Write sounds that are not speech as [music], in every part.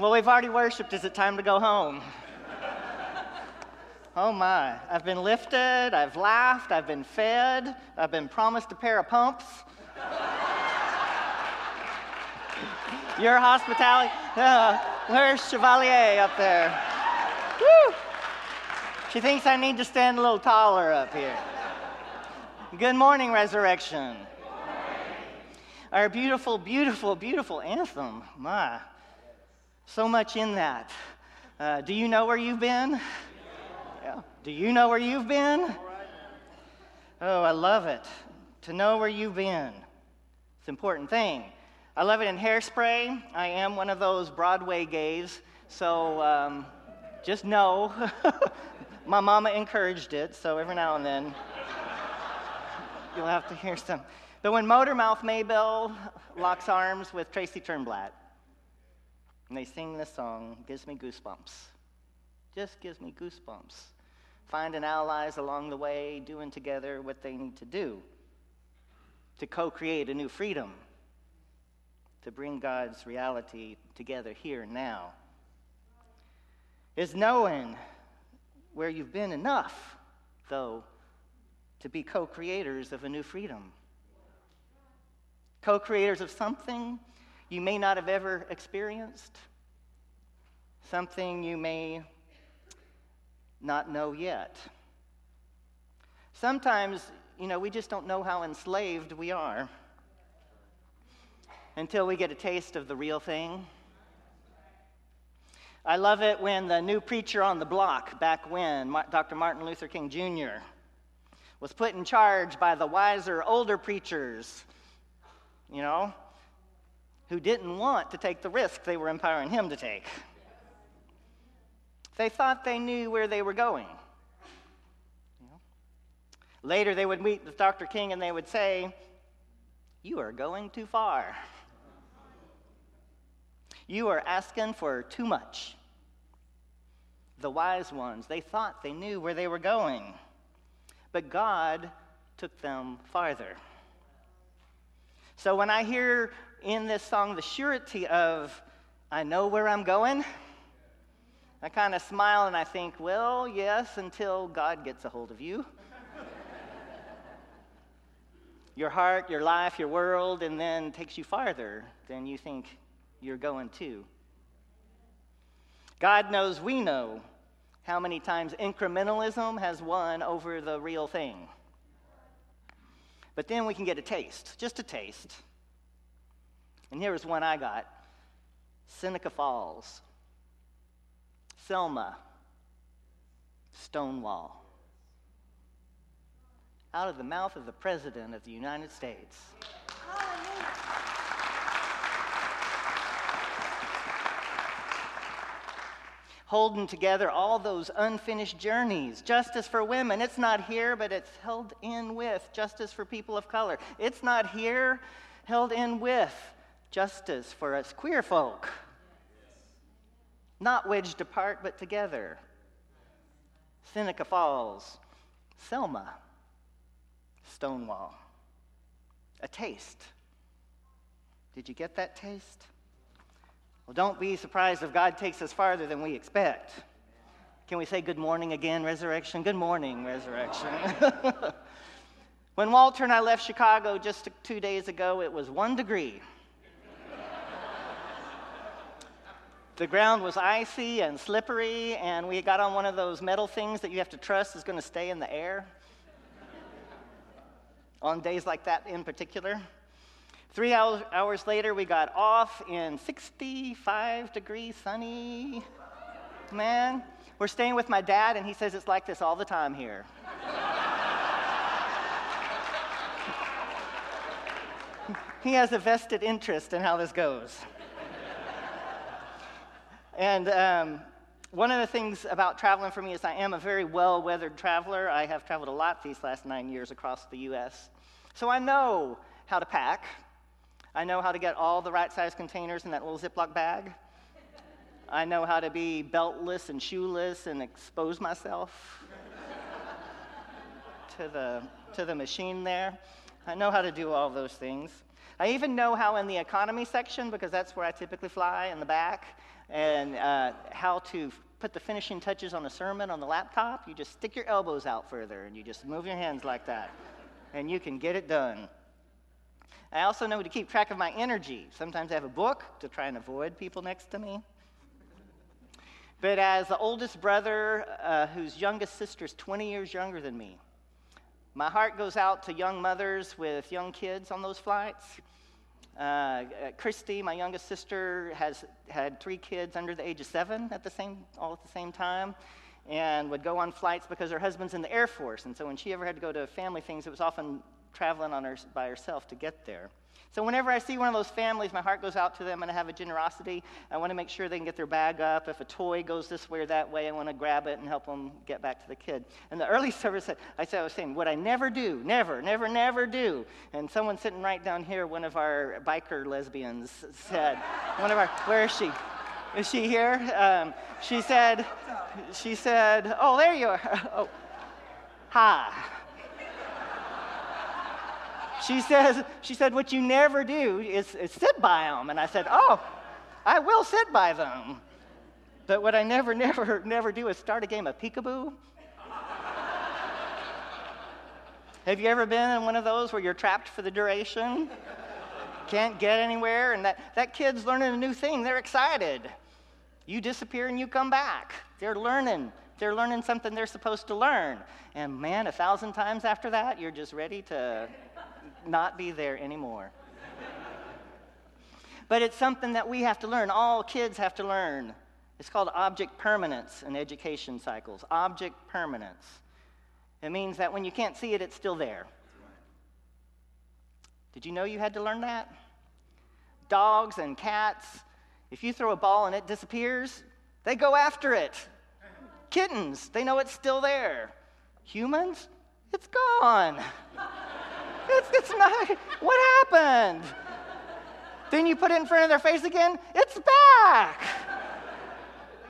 Well, we've already worshiped. Is it time to go home? oh my. I've been lifted, I've laughed, I've been fed, I've been promised a pair of pumps. Your hospitality. Uh, where's Chevalier up there? Woo! She thinks I need to stand a little taller up here. Good morning, Resurrection. Our beautiful, beautiful, beautiful anthem. My, so much in that. Uh, do you know where you've been? Yeah. Do you know where you've been? Oh, I love it. To know where you've been. It's an important thing. I love it in hairspray. I am one of those Broadway gays, so um, just know [laughs] my mama encouraged it, so every now and then you'll have to hear some. But when Motormouth Maybelle locks arms with Tracy Turnblad, and they sing this song, gives me goosebumps. Just gives me goosebumps. Finding allies along the way, doing together what they need to do to co create a new freedom, to bring God's reality together here and now. Is knowing where you've been enough, though, to be co creators of a new freedom. Co creators of something you may not have ever experienced, something you may not know yet. Sometimes, you know, we just don't know how enslaved we are until we get a taste of the real thing. I love it when the new preacher on the block, back when, Dr. Martin Luther King Jr., was put in charge by the wiser, older preachers, you know, who didn't want to take the risk they were empowering him to take. They thought they knew where they were going. Later, they would meet with Dr. King and they would say, You are going too far. You are asking for too much. The wise ones, they thought they knew where they were going, but God took them farther. So when I hear in this song the surety of, I know where I'm going, I kind of smile and I think, well, yes, until God gets a hold of you. your heart, your life, your world, and then takes you farther than you think you're going to. God knows we know how many times incrementalism has won over the real thing. But then we can get a taste, just a taste. And here was one I got Seneca Falls, Selma, Stonewall. Out of the mouth of the President of the United States. holding together all those unfinished journeys. Justice for women, it's not here, but it's held in with justice for people of color. It's not here, held in with justice for us queer folk. Not wedged apart, but together. Seneca Falls, Selma, Stonewall. A taste. Did you get that taste? Well, don't be surprised if God takes us farther than we expect. Can we say good morning again, resurrection? Good morning, resurrection. [laughs] when Walter and I left Chicago just two days ago, it was one degree. The ground was icy and slippery, and we got on one of those metal things that you have to trust is going to stay in the air. [laughs] on days like that in particular. Three hours later, we got off in 65 degrees sunny. Man, we're staying with my dad, and he says it's like this all the time here. [laughs] he has a vested interest in how this goes. And um, one of the things about traveling for me is I am a very well weathered traveler. I have traveled a lot these last nine years across the U.S. So I know how to pack. I know how to get all the right size containers in that little Ziploc bag. I know how to be beltless and shoeless and expose myself [laughs] to, the, to the machine there. I know how to do all those things. I even know how in the economy section, because that's where I typically fly in the back, and uh, how to put the finishing touches on a sermon on the laptop. You just stick your elbows out further and you just move your hands like that, and you can get it done. I also know to keep track of my energy. Sometimes I have a book to try and avoid people next to me. But as the oldest brother, uh, whose youngest sister is 20 years younger than me, my heart goes out to young mothers with young kids on those flights. Uh, uh, Christy, my youngest sister, has had three kids under the age of seven at the same, all at the same time, and would go on flights because her husband's in the Air Force. And so when she ever had to go to family things, it was often traveling on her, by herself to get there. So whenever I see one of those families, my heart goes out to them and I have a generosity. I want to make sure they can get their bag up. If a toy goes this way or that way, I want to grab it and help them get back to the kid. And the early [laughs] service, I said, I was saying, what I never do, never, never, never do. And someone sitting right down here, one of our biker lesbians said, [laughs] one of our, where is she? Is she here? Um, she said, she said, oh, there you are. [laughs] Oh, hi she says, she said, what you never do is, is sit by them. And I said, oh, I will sit by them. But what I never, never, never do is start a game of peekaboo. Have you ever been in one of those where you're trapped for the duration? Can't get anywhere, and that, that kid's learning a new thing. They're excited. You disappear and you come back. They're learning. They're learning something they're supposed to learn. And man, a thousand times after that, you're just ready to not be there anymore. but it's something that we have to learn. All kids have to learn. It's called object permanence in education cycles. Object permanence. It means that when you can't see it, it's still there. Did you know you had to learn that? Dogs and cats, if you throw a ball and it disappears, they go after it. Kittens, they know it's still there. Humans, it's gone. [laughs] It's, it's not, what happened? Then you put it in front of their face again, it's back.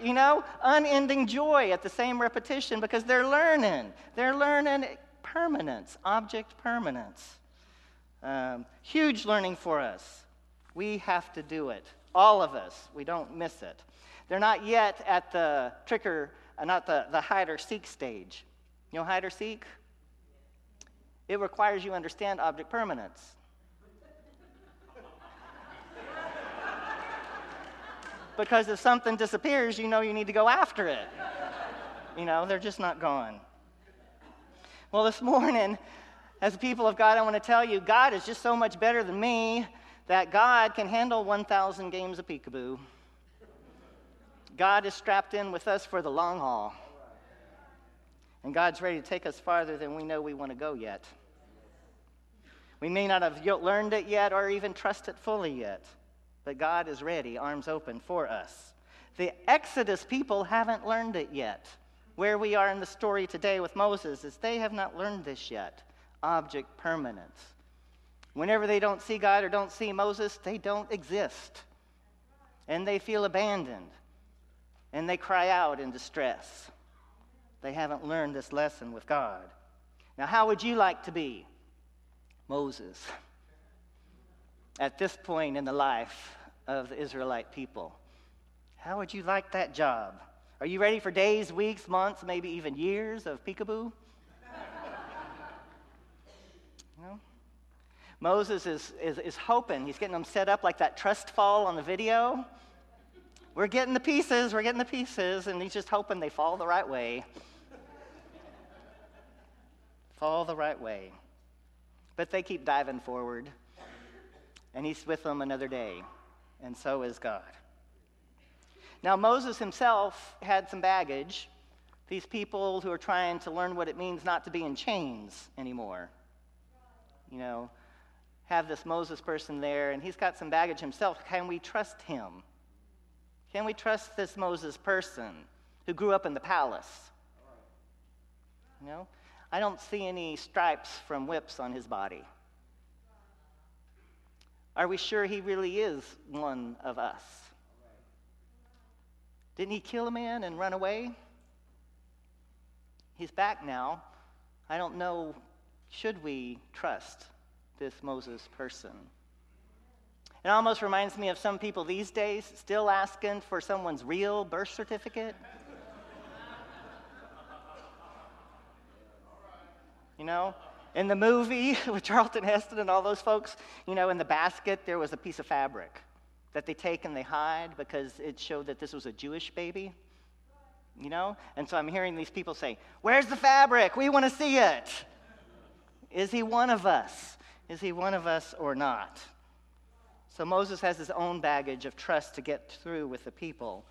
You know, unending joy at the same repetition because they're learning. They're learning permanence, object permanence. Um, huge learning for us. We have to do it. All of us. We don't miss it. They're not yet at the tricker, uh, not the, the hide or seek stage. You know, hide or seek? It requires you understand object permanence. because if something disappears, you know you need to go after it. You know, they're just not gone. Well, this morning, as people of God, I want to tell you God is just so much better than me that God can handle 1,000 games of peekaboo. God is strapped in with us for the long haul. And God's ready to take us farther than we know we want to go yet. We may not have learned it yet or even trust it fully yet, but God is ready, arms open for us. The Exodus people haven't learned it yet. Where we are in the story today with Moses is they have not learned this yet object permanence. Whenever they don't see God or don't see Moses, they don't exist. And they feel abandoned. And they cry out in distress. They haven't learned this lesson with God. Now, how would you like to be? Moses at this point in the life of the Israelite people. How would you like that job? Are you ready for days, weeks, months, maybe even years of peekaboo? [laughs] no? Moses is, is, is hoping. He's getting them set up like that trust fall on the video. We're getting the pieces, we're getting the pieces, and he's just hoping they fall the right way. fall the right way. But they keep diving forward, and he's with them another day, and so is God. Now, Moses himself had some baggage. These people who are trying to learn what it means not to be in chains anymore. You know, have this Moses person there, and he's got some baggage himself. Can we trust him? Can we trust this Moses person who grew up in the palace? You know, I don't see any stripes from whips on his body. Are we sure he really is one of us? Didn't he kill a man and run away? He's back now. I don't know, should we trust this Moses person? It almost reminds me of some people these days still asking for someone's real birth certificate. Know, in the movie [laughs] with Charlton Heston and all those folks, you know, in the basket there was a piece of fabric that they take and they hide because it showed that this was a Jewish baby. You know? And so I'm hearing these people say, Where's the fabric? We want to see it. Is he one of us? Is he one of us or not? So Moses has his own baggage of trust to get through with the people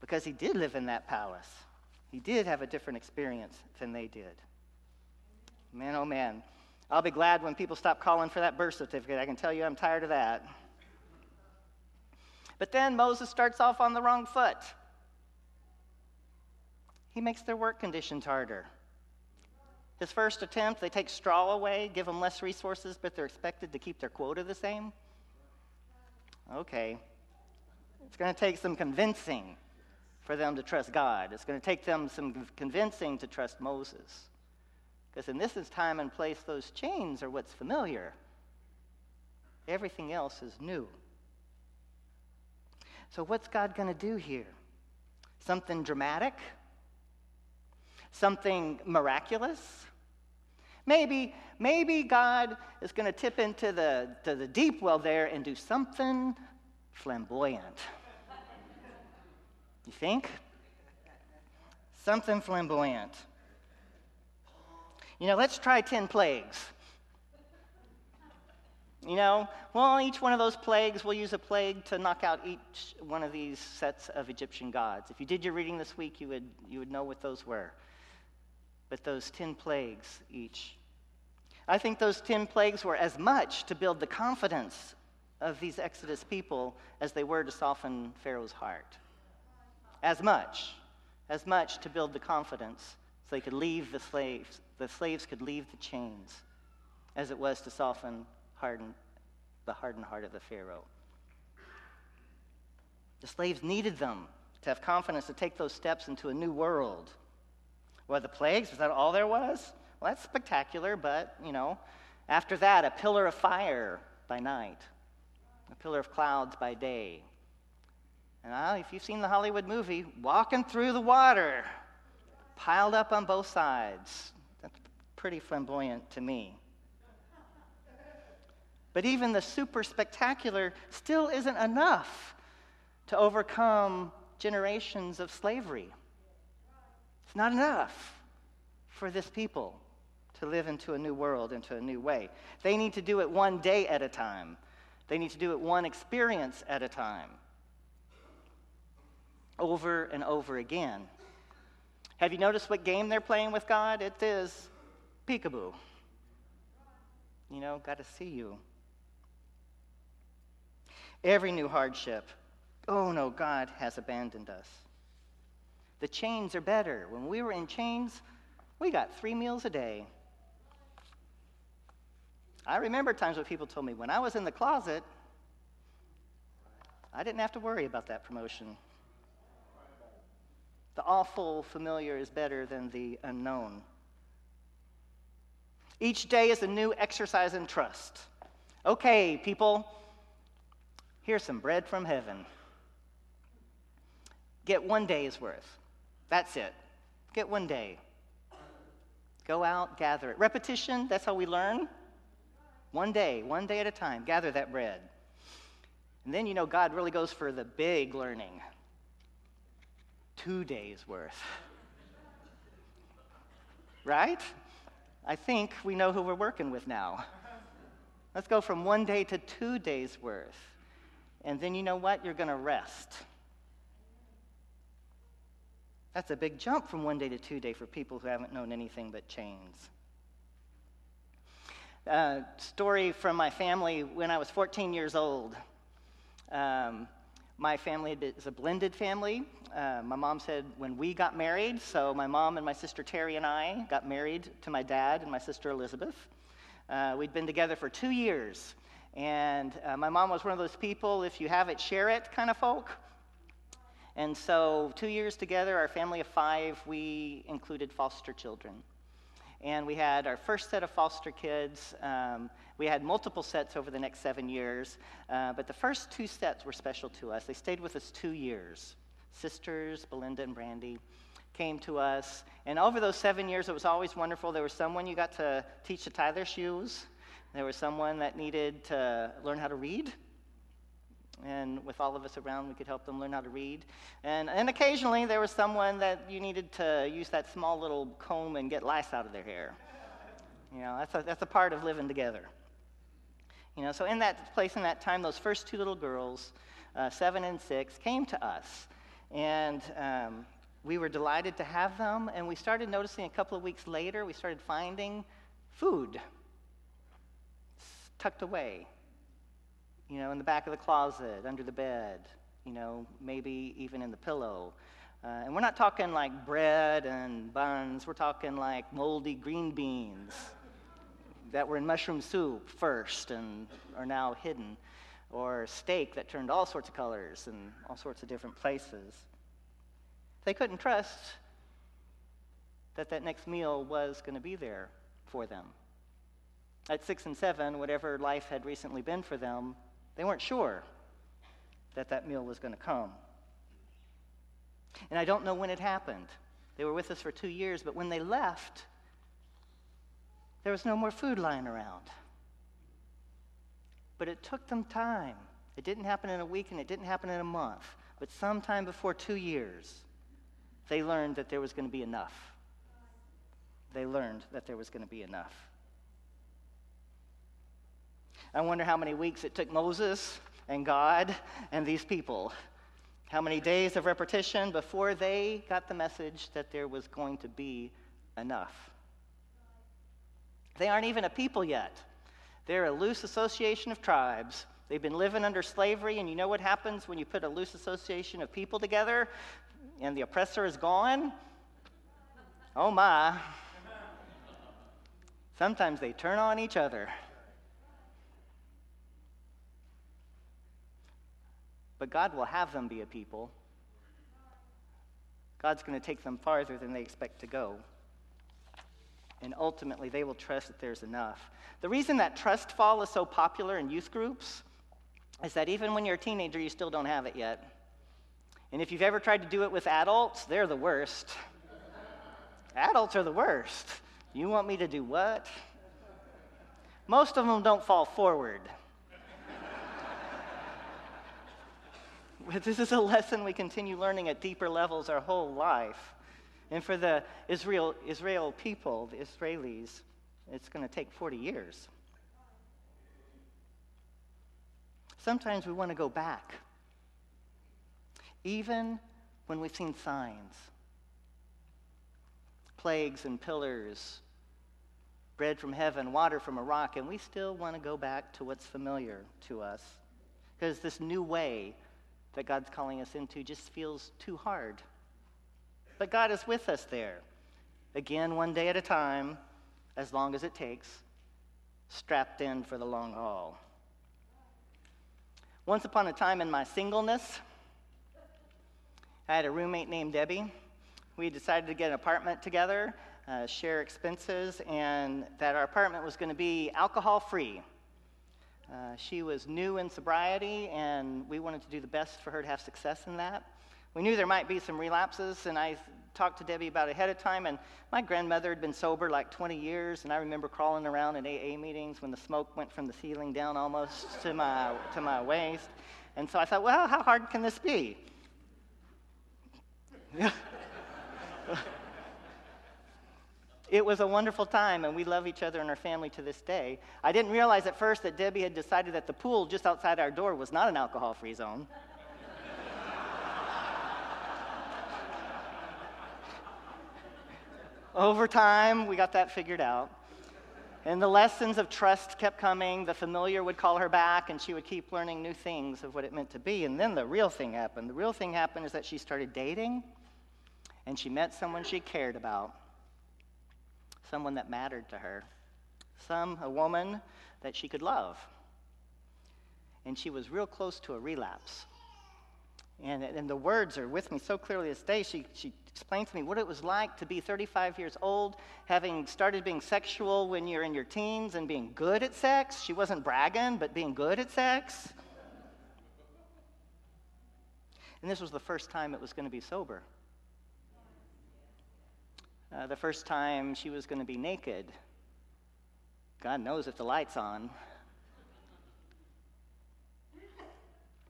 because he did live in that palace. He did have a different experience than they did. Man, oh man. I'll be glad when people stop calling for that birth certificate. I can tell you I'm tired of that. But then Moses starts off on the wrong foot. He makes their work conditions harder. His first attempt, they take straw away, give them less resources, but they're expected to keep their quota the same. Okay. It's going to take some convincing for them to trust God. It's going to take them some convincing to trust Moses. Because in this is time and place, those chains are what's familiar. Everything else is new. So, what's God going to do here? Something dramatic? Something miraculous? Maybe, maybe God is going to tip into the, to the deep well there and do something flamboyant. You think? Something flamboyant. You know, let's try 10 plagues. You know, well, each one of those plagues, we'll use a plague to knock out each one of these sets of Egyptian gods. If you did your reading this week, you would, you would know what those were. But those 10 plagues each. I think those 10 plagues were as much to build the confidence of these Exodus people as they were to soften Pharaoh's heart. As much, as much to build the confidence so they could leave the slaves, the slaves could leave the chains, as it was to soften harden, the hardened heart of the Pharaoh. The slaves needed them to have confidence to take those steps into a new world. Well, the plagues, was that all there was? Well, that's spectacular, but, you know, after that, a pillar of fire by night, a pillar of clouds by day. And uh, if you've seen the Hollywood movie, walking through the water, piled up on both sides. That's pretty flamboyant to me. But even the super spectacular still isn't enough to overcome generations of slavery. It's not enough for this people to live into a new world, into a new way. They need to do it one day at a time, they need to do it one experience at a time, over and over again. Have you noticed what game they're playing with God? It is peekaboo. You know, got to see you. Every new hardship, oh no, God has abandoned us. The chains are better. When we were in chains, we got three meals a day. I remember times when people told me, when I was in the closet, I didn't have to worry about that promotion. The awful familiar is better than the unknown. Each day is a new exercise in trust. Okay, people, Here's some bread from heaven. Get one day's worth. That's it. Get one day. Go out, gather it. Repetition, that's how we learn. One day, one day at a time, gather that bread. And then you know God really goes for the big learning. Two days worth. Right? I think we know who we're working with now. Let's go from one day to two days worth. And then you know what? You're going to rest. That's a big jump from one day to two day for people who haven't known anything but chains. Uh, story from my family when I was 14 years old. Um, my family is a blended family. Uh, my mom said when we got married, so my mom and my sister Terry and I got married to my dad and my sister Elizabeth. Uh, we'd been together for two years. And uh, my mom was one of those people, if you have it, share it kind of folk. And so, two years together, our family of five, we included foster children. And we had our first set of foster kids. Um, we had multiple sets over the next seven years, uh, but the first two sets were special to us. They stayed with us two years. Sisters, Belinda and Brandy, came to us, and over those seven years, it was always wonderful. There was someone you got to teach to tie their shoes, there was someone that needed to learn how to read. And with all of us around, we could help them learn how to read. And, and occasionally, there was someone that you needed to use that small little comb and get lice out of their hair. You know, that's a, that's a part of living together. You know, so in that place, in that time, those first two little girls, uh, seven and six, came to us. And um, we were delighted to have them. And we started noticing a couple of weeks later, we started finding food tucked away you know, in the back of the closet, under the bed, you know, maybe even in the pillow. Uh, and we're not talking like bread and buns, we're talking like moldy green beans that were in mushroom soup first and are now hidden, or steak that turned all sorts of colors in all sorts of different places. They couldn't trust that that next meal was going to be there for them. At six and seven, whatever life had recently been for them they weren't sure that that meal was going to come. And I don't know when it happened. They were with us for two years, but when they left, there was no more food lying around. But it took them time. It didn't happen in a week and it didn't happen in a month. But sometime before two years, they learned that there was going to be enough. They learned that there was going to be enough. I wonder how many weeks it took Moses and God and these people. How many days of repetition before they got the message that there was going to be enough. They aren't even a people yet. They're a loose association of tribes. They've been living under slavery, and you know what happens when you put a loose association of people together and the oppressor is gone? Oh my. Sometimes they turn on each other. But God will have them be a people. God's going to take them farther than they expect to go. And ultimately, they will trust that there's enough. The reason that trust fall is so popular in youth groups is that even when you're a teenager, you still don't have it yet. And if you've ever tried to do it with adults, they're the worst. adults are the worst. You want me to do what? Most of them don't fall forward. [laughs] this is a lesson we continue learning at deeper levels our whole life. And for the Israel, Israel people, the Israelis, it's going to take 40 years. Sometimes we want to go back, even when we've seen signs plagues and pillars, bread from heaven, water from a rock, and we still want to go back to what's familiar to us. Because this new way that God's calling us into just feels too hard. But God is with us there. Again, one day at a time, as long as it takes, strapped in for the long haul. Once upon a time in my singleness, I had a roommate named Debbie. We decided to get an apartment together, uh, share expenses, and that our apartment was going to be alcohol free. Uh, she was new in sobriety, and we wanted to do the best for her to have success in that. We knew there might be some relapses, and I talked to Debbie about ahead of time. And my grandmother had been sober like 20 years, and I remember crawling around in AA meetings when the smoke went from the ceiling down almost [laughs] to my, to my waist. And so I thought, well, how hard can this be? [laughs] It was a wonderful time, and we love each other and our family to this day. I didn't realize at first that Debbie had decided that the pool just outside our door was not an alcohol free zone. [laughs] Over time, we got that figured out. And the lessons of trust kept coming. The familiar would call her back, and she would keep learning new things of what it meant to be. And then the real thing happened. The real thing happened is that she started dating, and she met someone she cared about someone that mattered to her, some a woman that she could love. And she was real close to a relapse. And, and the words are with me so clearly this day. She, she explained to me what it was like to be 35 years old, having started being sexual when you're in your teens and being good at sex. She wasn't bragging, but being good at sex. And this was the first time it was going to be sober. Uh, the first time she was going to be naked. God knows if the light's on.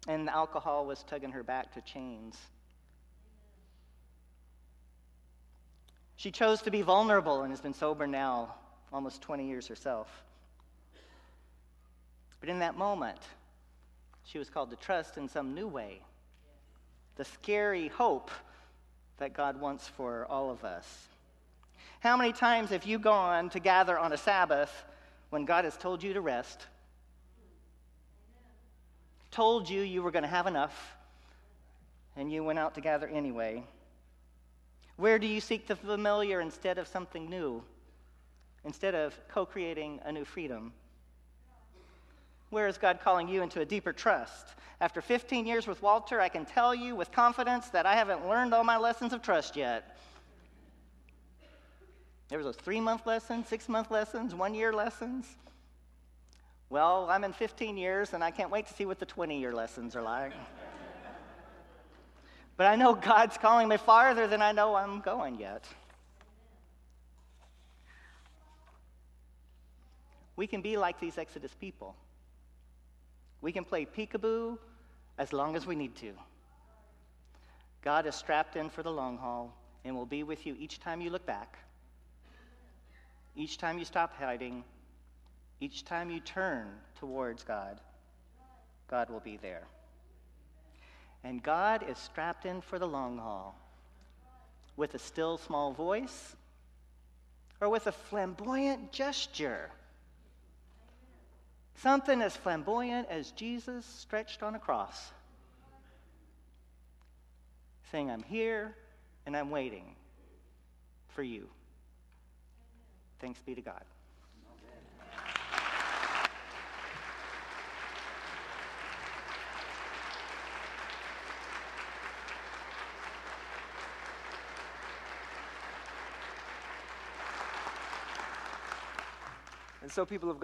And the alcohol was tugging her back to chains. She chose to be vulnerable and has been sober now almost 20 years herself. But in that moment, she was called to trust in some new way the scary hope that God wants for all of us. How many times have you gone to gather on a Sabbath when God has told you to rest? told you you were going to have enough, and you went out to gather anyway? Where do you seek the familiar instead of something new? Instead of co creating a new freedom? Where is God calling you into a deeper trust? After 15 years with Walter, I can tell you with confidence that I haven't learned all my lessons of trust yet. There was a three month lesson, six month lessons, one year lessons. Well, I'm in 15 years and I can't wait to see what the 20 year lessons are like. but I know God's calling me farther than I know I'm going yet. We can be like these Exodus people. We can play peekaboo as long as we need to. God is strapped in for the long haul and will be with you each time you look back, each time you stop hiding, each time you turn towards God, God will be there. And God is strapped in for the long haul with a still small voice or with a flamboyant gesture. Something as flamboyant as Jesus stretched on a cross, saying, I'm here and I'm waiting for you. Thanks be to God. And so people have